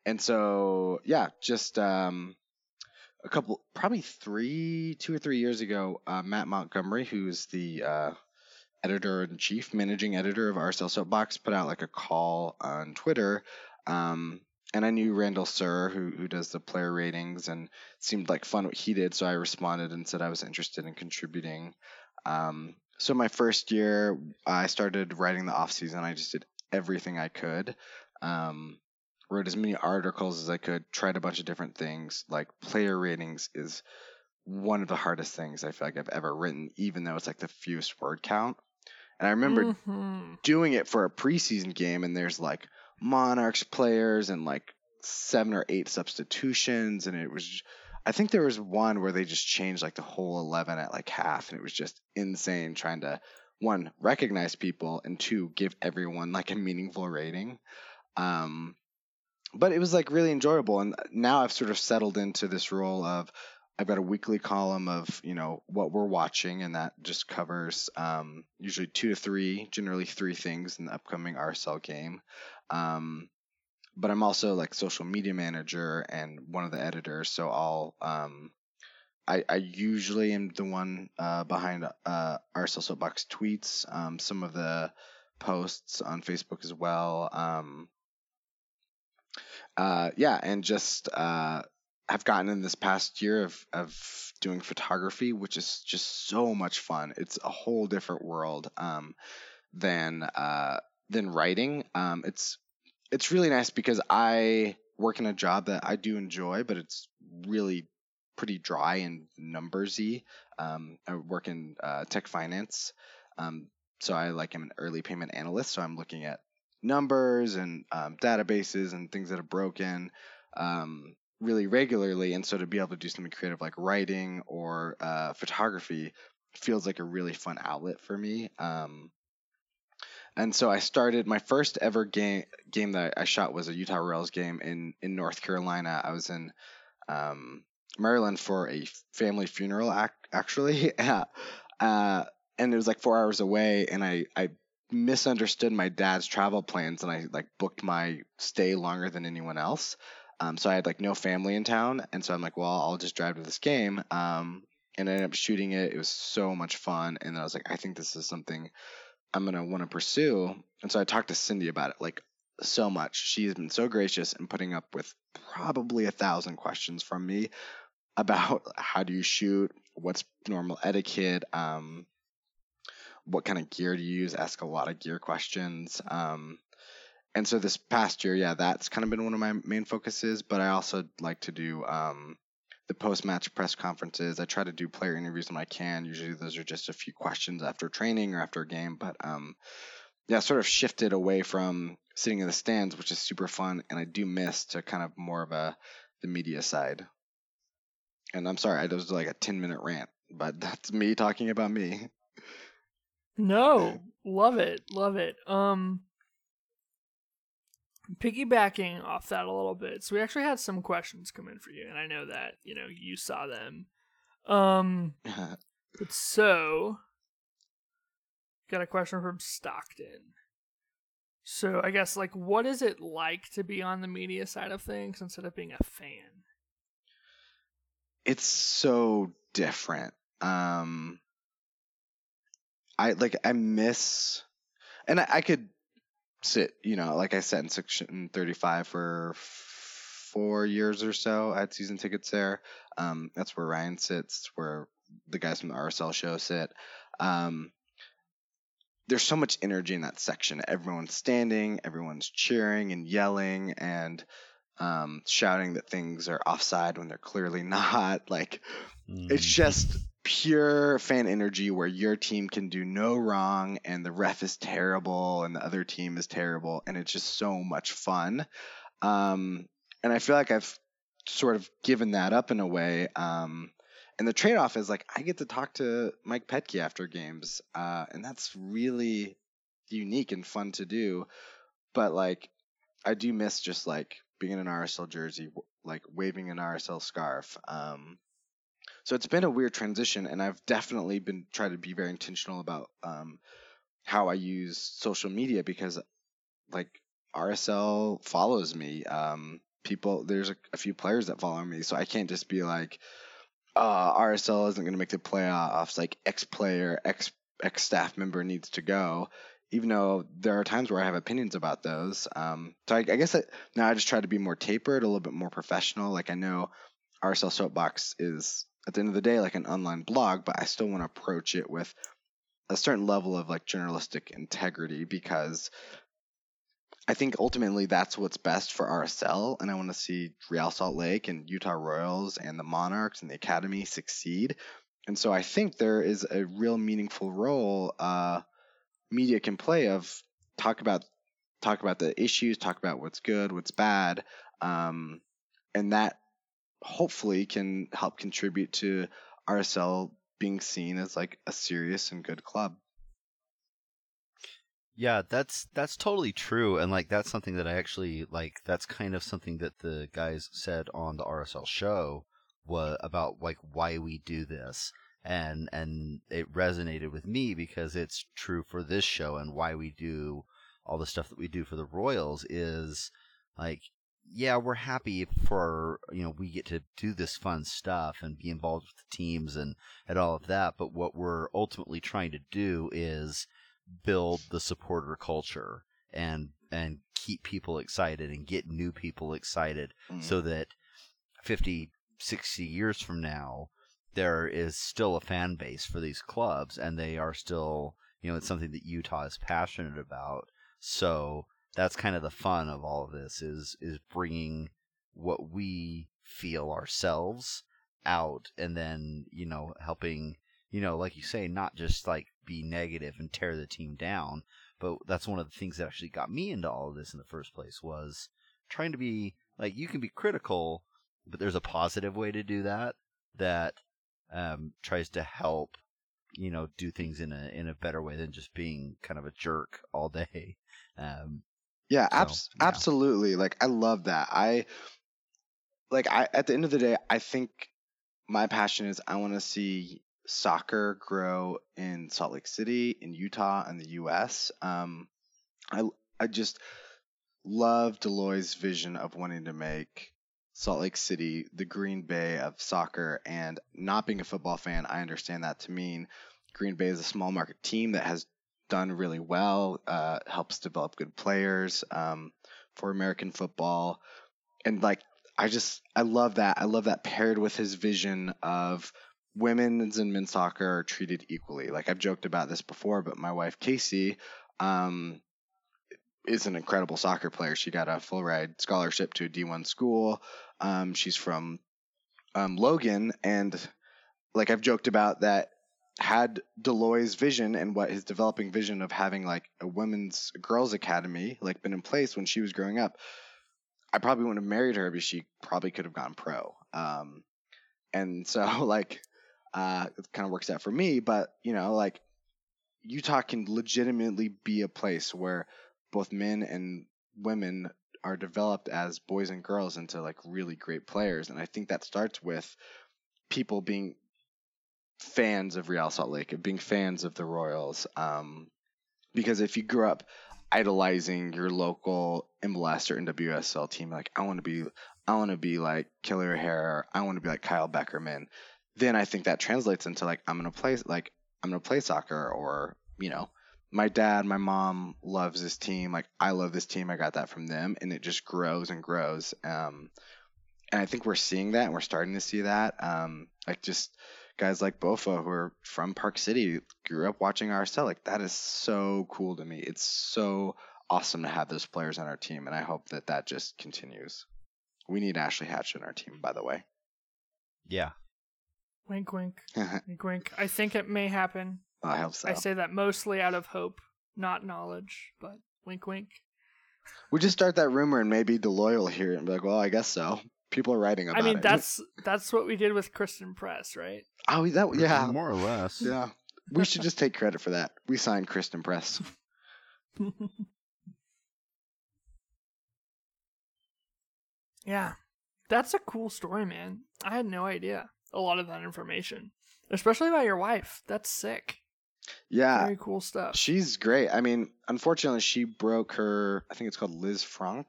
and so yeah, just um, a couple, probably three, two or three years ago, uh, Matt Montgomery, who's the uh, editor in chief, managing editor of RSL Soapbox, put out like a call on Twitter. Um, and I knew Randall Sir, who who does the player ratings, and seemed like fun what he did. So I responded and said I was interested in contributing. Um, so my first year, I started writing the off season. I just did everything I could. Um, wrote as many articles as I could. Tried a bunch of different things. Like player ratings is one of the hardest things I feel like I've ever written, even though it's like the fewest word count. And I remember Mhm. doing it for a preseason game and there's like monarchs players and like seven or eight substitutions and it was I think there was one where they just changed like the whole 11 at like half and it was just insane trying to one recognize people and two give everyone like a meaningful rating um but it was like really enjoyable and now i've sort of settled into this role of I've got a weekly column of you know what we're watching, and that just covers um, usually two to three, generally three things in the upcoming RSL game. Um, but I'm also like social media manager and one of the editors, so I'll um, I, I usually am the one uh, behind uh, RSL Soapbox tweets, um, some of the posts on Facebook as well. Uh, yeah, and just uh, have gotten in this past year of of doing photography, which is just so much fun. It's a whole different world um, than uh, than writing. Um, it's it's really nice because I work in a job that I do enjoy, but it's really pretty dry and numbersy. Um, I work in uh, tech finance, um, so I like I'm an early payment analyst. So I'm looking at numbers and um, databases and things that are broken um, really regularly. And so to be able to do something creative like writing or uh, photography feels like a really fun outlet for me. Um, and so I started my first ever game game that I shot was a Utah Royals game in in North Carolina. I was in um, Maryland for a family funeral, ac- actually, uh, and it was like four hours away, and I I misunderstood my dad's travel plans, and I like booked my stay longer than anyone else. Um, so I had like no family in town, and so I'm like, well, I'll just drive to this game. Um, and I ended up shooting it. It was so much fun, and then I was like, I think this is something I'm gonna want to pursue. And so I talked to Cindy about it like so much. She's been so gracious in putting up with probably a thousand questions from me about how do you shoot, what's normal etiquette, um, what kind of gear do you use, ask a lot of gear questions. Um, and so this past year, yeah, that's kind of been one of my main focuses. But I also like to do um, the post-match press conferences. I try to do player interviews when I can. Usually, those are just a few questions after training or after a game. But um, yeah, sort of shifted away from sitting in the stands, which is super fun, and I do miss to kind of more of a the media side. And I'm sorry, I was like a 10 minute rant, but that's me talking about me. No, love it, love it. Um, piggybacking off that a little bit, so we actually had some questions come in for you, and I know that you know you saw them. Um, but so got a question from Stockton. So I guess like, what is it like to be on the media side of things instead of being a fan? It's so different. Um, I like I miss, and I, I could sit, you know, like I said in section 35 for four years or so. I had season tickets there. Um, that's where Ryan sits, where the guys from the RSL show sit. Um, there's so much energy in that section. Everyone's standing, everyone's cheering and yelling and um, shouting that things are offside when they're clearly not. Like, mm. it's just pure fan energy where your team can do no wrong and the ref is terrible and the other team is terrible and it's just so much fun. Um, and i feel like i've sort of given that up in a way um, and the trade-off is like i get to talk to mike petke after games uh, and that's really unique and fun to do. But like i do miss just like being in an rsl jersey like waving an rsl scarf um, so it's been a weird transition, and I've definitely been trying to be very intentional about um, how I use social media because, like, RSL follows me. Um, people, there's a, a, few players that follow me, so I can't just be like, uh, RSL isn't going to make the playoffs. Like X player, X X staff member needs to go. Even though there are times where I have opinions about those, um, so I, I guess now I just try to be more tapered, a little bit more professional. Like I know RSL Soapbox is at the end of the day like an online blog, but I still want to approach it with a certain level of like journalistic integrity because I think ultimately that's what's best for RSL, and I want to see Real Salt Lake and Utah Royals and the Monarchs and the Academy succeed. And so I think there is a real meaningful role uh, media can play of talk about talk about the issues, talk about what's good, what's bad, um, and that hopefully can help contribute to RSL being seen as like a serious and good club. Yeah, that's that's totally true, and like that's something that I actually like. That's kind of something that the guys said on the RSL show was about like why we do this, and and it resonated with me because it's true for this show and why we do all the stuff that we do for the Royals is like yeah, we're happy for you know we get to do this fun stuff and be involved with the teams and and all of that. But what we're ultimately trying to do is build the supporter culture and and keep people excited and get new people excited mm. so that 50 60 years from now, there is still a fan base for these clubs and they are still, you know, it's something that Utah is passionate about. So that's kind of the fun of all of this is is bringing what we feel ourselves out and then, you know, helping, you know, like you say, not just like be negative and tear the team down, but that's one of the things that actually got me into all of this in the first place was trying to be like you can be critical, but there's a positive way to do that that um, tries to help you know do things in a in a better way than just being kind of a jerk all day. Um, Yeah, So, abs- yeah. absolutely. Like I love that. I like I at the end of the day, I think my passion is I want to see soccer grow in Salt Lake City, in Utah, and the U.S. Um, I I just love Dell Loy's vision of wanting to make Salt Lake City the Green Bay of soccer. And not being a football fan, I understand that to mean Green Bay is a small market team that has done really well, uh, helps develop good players um, for American football, and like I just I love that. I love that paired with his vision of women's and men's soccer are treated equally. Like I've joked about this before, but my wife Casey um, is an incredible soccer player. She got a full ride scholarship to a D1 school. Um, she's from um, Logan, and like I've joked about that had Dell Loy's vision and what his developing vision of having like a women's girls academy like been in place when she was growing up, I probably wouldn't have married her because she probably could have gone pro. Um, and so like uh, it kind of works out for me, but you know like Utah can legitimately be a place where both men and women are developed as boys and girls into like really great players, and I think that starts with people being fans of Real Salt Lake, of being fans of the Royals. Um, because if you grew up idolizing your local MLS or NWSL team, like I want to be, I want to be like Killer O'Hara, I want to be like Kyle Beckerman, then I think that translates into like I'm gonna play like I'm gonna play soccer or you know my dad, my mom loves this team. Like I love this team. I got that from them, and it just grows and grows. Um, and I think we're seeing that, and we're starting to see that. Um, like just guys like Bofa who are from Park City, grew up watching RSL. Like that is so cool to me. It's so awesome to have those players on our team, and I hope that that just continues. We need Ashley Hatch on our team, by the way. yeah, Wink, wink, wink, wink. I think it may happen. I hope so. I say that mostly out of hope, not knowledge, but wink, wink. we just start that rumor, and maybe Dell Loy will hear it and be like, "Well, I guess so." People are writing about I mean, it. that's that's what we did with Christen Press, right? oh, that yeah, more or less. yeah. We should just take credit for that. We signed Christen Press. yeah, that's a cool story, man. I had no idea a lot of that information, especially about your wife. That's sick. Yeah, Very cool stuff. She's great. I mean, unfortunately, she broke her. I think it's called Lisfranc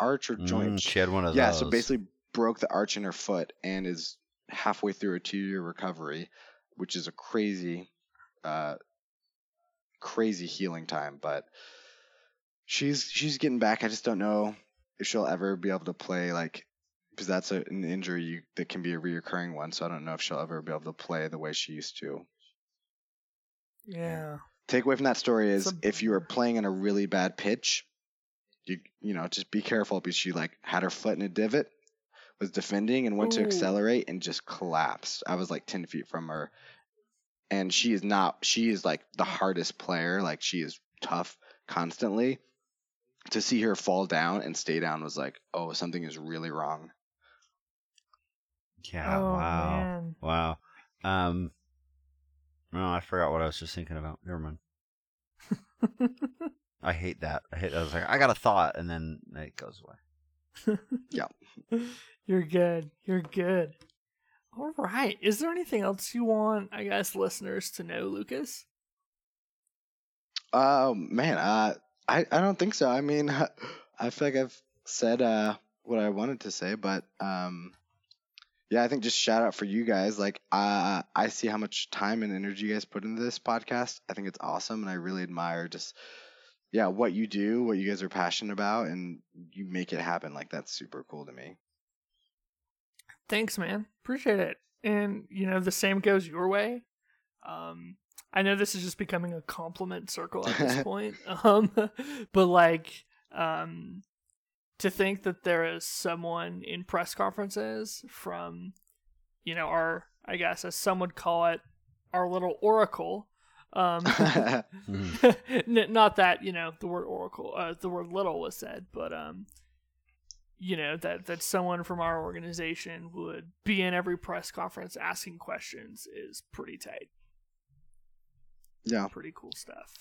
arch or joint. Mm, she had one of yeah, those. Yeah, so basically broke the arch in her foot and is halfway through a two-year recovery, which is a crazy, uh, crazy healing time. But she's she's getting back. I just don't know if she'll ever be able to play like because that's a, an injury you, that can be a reoccurring one. So I don't know if she'll ever be able to play the way she used to. yeah. take away from that story is a if you were bummer. playing in a really bad pitch, you you know just be careful because she like had her foot in a divot, was defending and went to accelerate and just collapsed. I was like ten feet from her, and she is not. She is like the hardest player. Like she is tough constantly. To see her fall down and stay down was like, oh, something is really wrong. yeah. oh wow. man. Wow. Um. No, I forgot what I was just thinking about. Never mind. I hate that. I hate. I was like, I got a thought, and then it goes away. Yeah. You're good. You're good. All right. Is there anything else you want, I guess, listeners to know, Lucas? Oh man, uh, I I don't think so. I mean, I feel like I've said uh, what I wanted to say, but um, yeah, I think just shout out for you guys. Like, uh, I see how much time and energy you guys put into this podcast. I think it's awesome, and I really admire just yeah what you do, what you guys are passionate about, and you make it happen. Like that's super cool to me. Thanks, man. Appreciate it. And you know, the same goes your way. Um, I know this is just becoming a compliment circle at this point. Um, but like, um, to think that there is someone in press conferences from, you know, our I guess as some would call it, our little oracle. Um, n- not that you know the word oracle, uh, the word little was said, but um, you know that that someone from our organization would be in every press conference asking questions is pretty tight. yeah. Pretty cool stuff.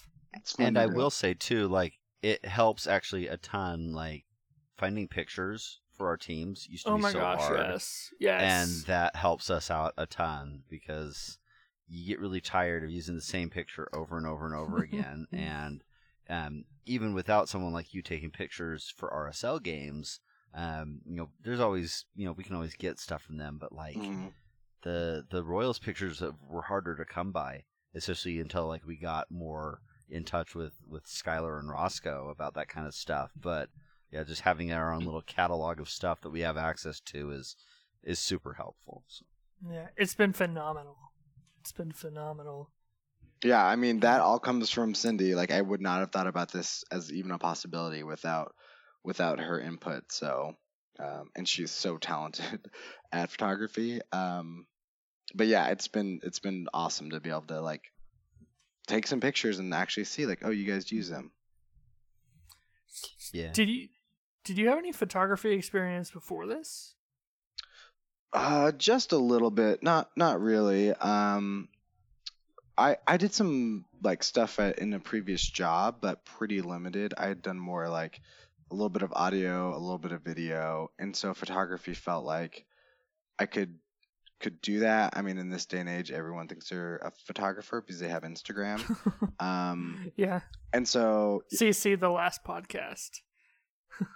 and I do. will say too, like it helps actually a ton. Like finding pictures for our teams used to Oh be my so gosh, hard, yes, yes, and that helps us out a ton because you get really tired of using the same picture over and over and over again. and um, even without someone like you taking pictures for RSL games, um, you know, there's always you know we can always get stuff from them, but like Mhm. the the Royals pictures were harder to come by, especially until like we got more in touch with with Skylar and Roscoe about that kind of stuff. But yeah, just having our own little catalog of stuff that we have access to is is super helpful. So, yeah, it's been phenomenal. It's been phenomenal. Yeah, I mean that all comes from Cindy. Like I would not have thought about this as even a possibility without without her input. So, um, and she's so talented at photography. Um, but yeah, it's been it's been awesome to be able to like take some pictures and actually see like, oh, you guys use them. yeah, Did you did you have any photography experience before this? Uh, just a little bit. Not not really. Um, I I did some like stuff at, in a previous job, but pretty limited. I had done more like a little bit of audio, a little bit of video, and so photography felt like I could could do that. I mean, in this day and age, everyone thinks they're a photographer because they have Instagram. um, yeah. and so See, see the last podcast.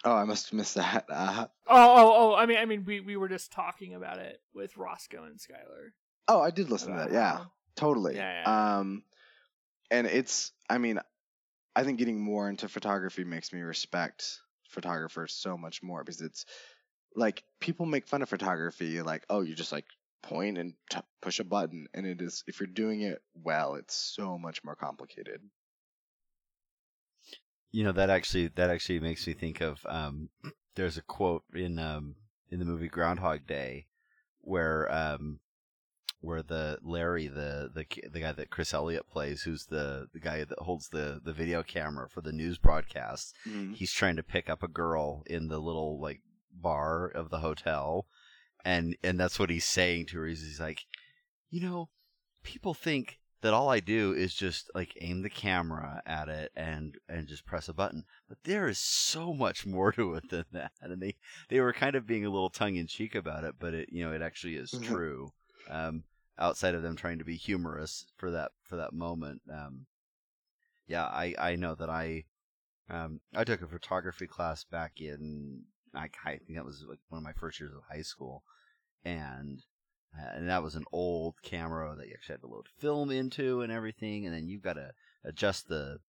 Oh, I must have missed that. Uh, Oh, oh, oh! I mean, I mean, we we were just talking about it with Roscoe and Skylar. oh, I did listen to that. Yeah. Totally. Yeah, yeah, Um, and it's, I mean, I think getting more into photography makes me respect photographers so much more because it's like people make fun of photography, like, oh, you just like point and t- push a button, and it is if you're doing it well, it's so much more complicated. You know that actually that actually makes me think of um, there's a quote in um, in the movie Groundhog Day where um, where the Larry the the the guy that Chris Elliott plays, who's the the guy that holds the the video camera for the news broadcasts, Mhm. he's trying to pick up a girl in the little like bar of the hotel and and that's what he's saying to her he's, he's like you know people think that all i do is just like aim the camera at it and and just press a button. But there is so much more to it than that. And they they were kind of being a little tongue-in-cheek about it but it you know it actually is Mhm. true um outside of them trying to be humorous for that for that moment um yeah i i know that i um, I took a photography class back in I, I think that was like one of my first years of high school, and and that was an old camera that you actually had to load film into and everything, and then you've got to adjust the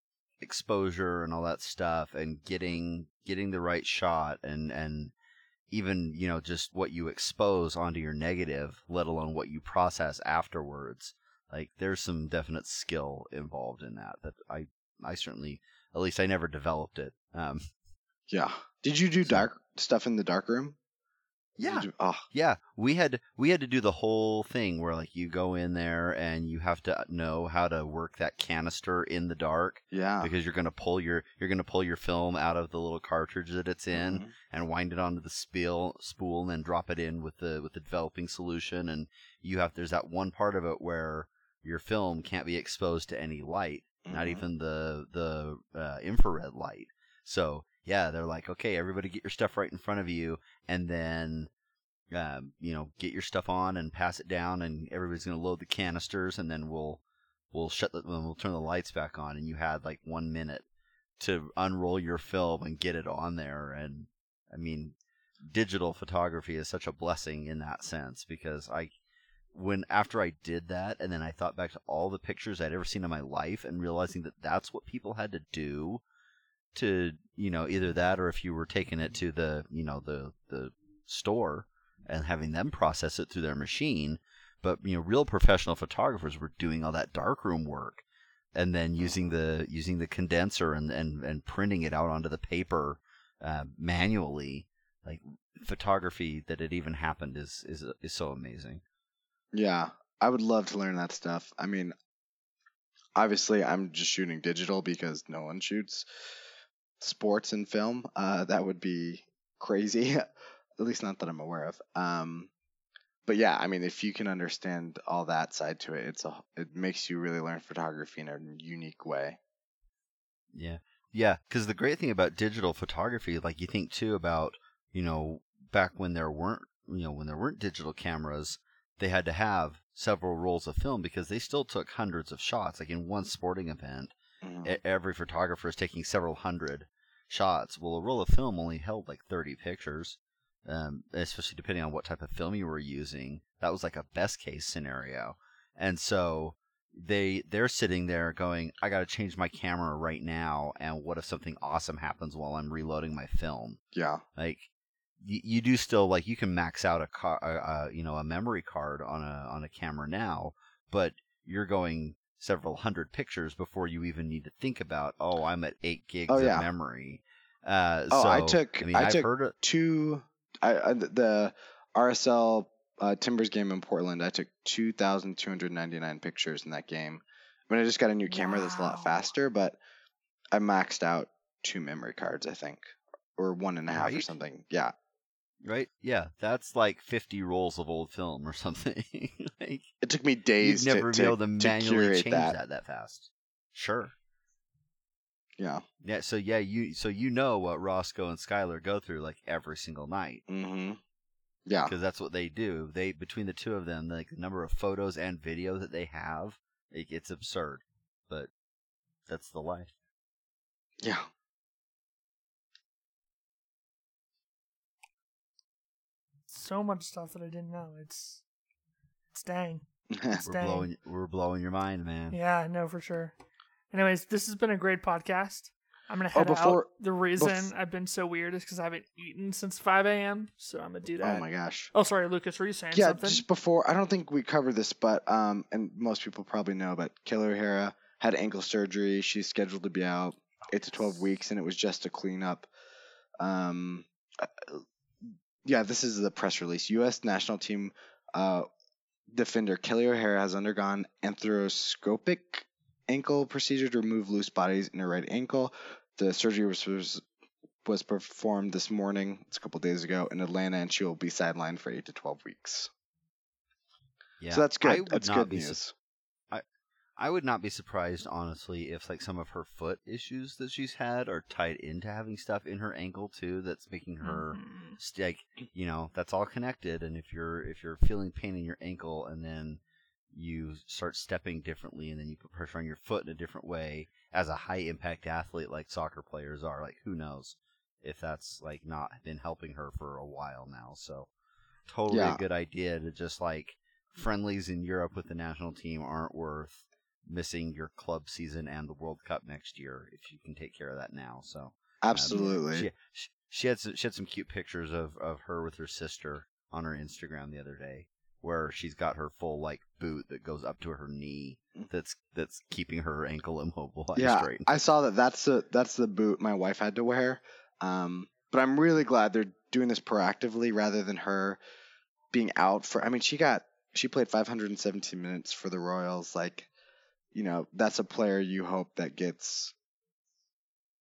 exposure and all that stuff, and getting getting the right shot, and and even you know just what you expose onto your negative, let alone what you process afterwards. Like there's some definite skill involved in that that I I certainly at least I never developed it. Um, Yeah. Did you do So- dark stuff in the dark room? Did Yeah. you- oh, yeah, we had we had to do the whole thing where like you go in there and you have to know how to work that canister in the dark yeah. because you're gonna pull your you're gonna pull your film out of the little cartridge that it's in Mhm. and wind it onto the spool spool and then drop it in with the with the developing solution and you have there's that one part of it where your film can't be exposed to any light not Mhm. even the the uh, infrared light. So yeah, they're like, okay, everybody get your stuff right in front of you, and then um, you know get your stuff on and pass it down, and everybody's gonna load the canisters, and then we'll we'll shut the we'll turn the lights back on, and you had like one minute to unroll your film and get it on there, and I mean, digital photography is such a blessing in that sense because I when after I did that, and then I thought back to all the pictures I'd ever seen in my life, and realizing that that's what people had to do to, you know, either that or if you were taking it to the, you know, the the store, and having them process it through their machine. But you know, real professional photographers were doing all that darkroom work, and then using the using the condenser and and, and printing it out onto the paper uh, manually. Like photography that it even happened is is is so amazing. Yeah, I would love to learn that stuff. I mean, obviously, I'm just shooting digital because no one shoots sports and film. Uh, that would be crazy. At least not that I'm aware of. Um, but yeah, I mean, if you can understand all that side to it, it's a it makes you really learn photography in a unique way. Yeah, yeah. Because the great thing about digital photography, like you think too about, you know, back when there weren't, you know, when there weren't digital cameras, they had to have several rolls of film because they still took hundreds of shots. Like in one sporting event, Every photographer is taking several hundred shots. Well, a roll of film only held like 30 pictures, um, especially depending on what type of film you were using. That was like a best case scenario. And so they they're sitting there going, I got to change my camera right now. And what if something awesome happens while I'm reloading my film? Yeah, Like you, you do still like you can max out a car, uh, uh, you know, a memory card on a on a camera now, but you're going several hundred pictures before you even need to think about, oh, I'm at eight gigs Oh, of yeah. memory. Uh, Oh, so, I took- I mean, I took- heard it. two. I, I the RSL uh, Timbers game in Portland. I took two thousand two hundred ninety nine pictures in that game. I mean, I just got a new camera that's a lot faster, but I maxed out two memory cards, I think, or one and a half or something. Yeah, Right? Yeah, that's like 50 rolls of old film or something. like, it took me you'd days never to, be able to, to manually curate change that. that that fast. Sure. Yeah. Yeah. So yeah, you so you know what Roscoe and Skylar go through like every single night. Mm-hmm. Yeah. because that's what they do. They between the two of them, like the number of photos and video that they have, it, it's absurd. But that's the life. Yeah. So much stuff that I didn't know. It's it's dang. We're Dang. blowing, we're blowing your mind, man. Yeah, I know for sure. Anyways, this has been a great podcast. I'm gonna Oh, head before- out. The reason bef- I've been so weird is because I haven't eaten since 5 a.m. So I'm gonna do that. oh my gosh. Oh, sorry, Lucas. Were you saying yeah, something? just before I don't think we covered this, but um, and most people probably know, but Killer O'Hara had ankle surgery. She's scheduled to be out eight to twelve weeks, and it was just a cleanup. Um, uh, yeah, this is the press release. U.S. national team uh, defender Kelley O'Hara has undergone arthroscopic ankle procedure to remove loose bodies in her right ankle. The surgery was was, was performed this morning. It's a couple days ago in Atlanta, and she will be sidelined for eight to twelve weeks. Yeah, So that's good. That's good be su- news. I would not be surprised, honestly, if like some of her foot issues that she's had are tied into having stuff in her ankle too. That's making her Mhm. st- like you know that's all connected. And if you're if you're feeling pain in your ankle and then you start stepping differently and then you put pressure on your foot in a different way as a high impact athlete like soccer players are, like who knows if that's like not been helping her for a while now. So totally Yeah. a good idea to just like friendlies in Europe with the national team aren't worth missing your club season and the World Cup next year if you can take care of that now. So Absolutely. she, she, she had some, she had some cute pictures of, of her with her sister on her Instagram the other day, where she's got her full like boot that goes up to her knee. That's that's keeping her ankle immobilized. yeah, right? I saw that. That's the that's the boot my wife had to wear. Um, but I'm really glad they're doing this proactively rather than her being out for. I mean, she got she played 517 minutes for the Royals. Like, you know, that's a player you hope that gets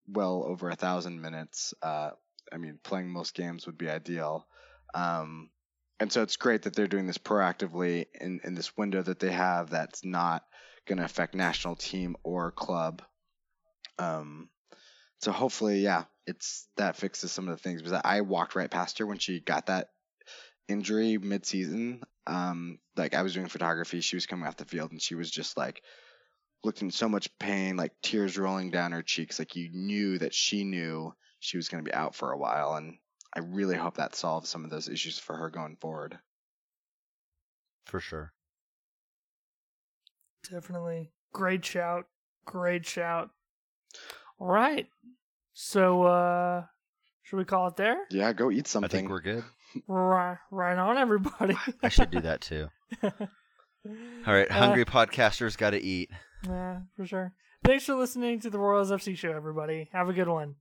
well over a thousand minutes. Uh, I mean, playing most games would be ideal. Um, and so it's great that they're doing this proactively in, in this window that they have that's not going to affect national team or club. Um, so hopefully, yeah, it's that fixes some of the things. Because I walked right past her when she got that injury mid-season. Um, like I was doing photography, she was coming off the field, and she was just like looked in so much pain, like tears rolling down her cheeks. Like you knew that she knew she was going to be out for a while, and I really hope that solves some of those issues for her going forward. For sure. Definitely. Great shout. Great shout. All right. So uh Should we call it there? Yeah, go eat I something. think we're good. Right, right on, everybody. I should do that too. All right, Uh, hungry podcasters got to eat. Yeah, for sure. Thanks for listening to the Royals FC show, everybody. Have a good one.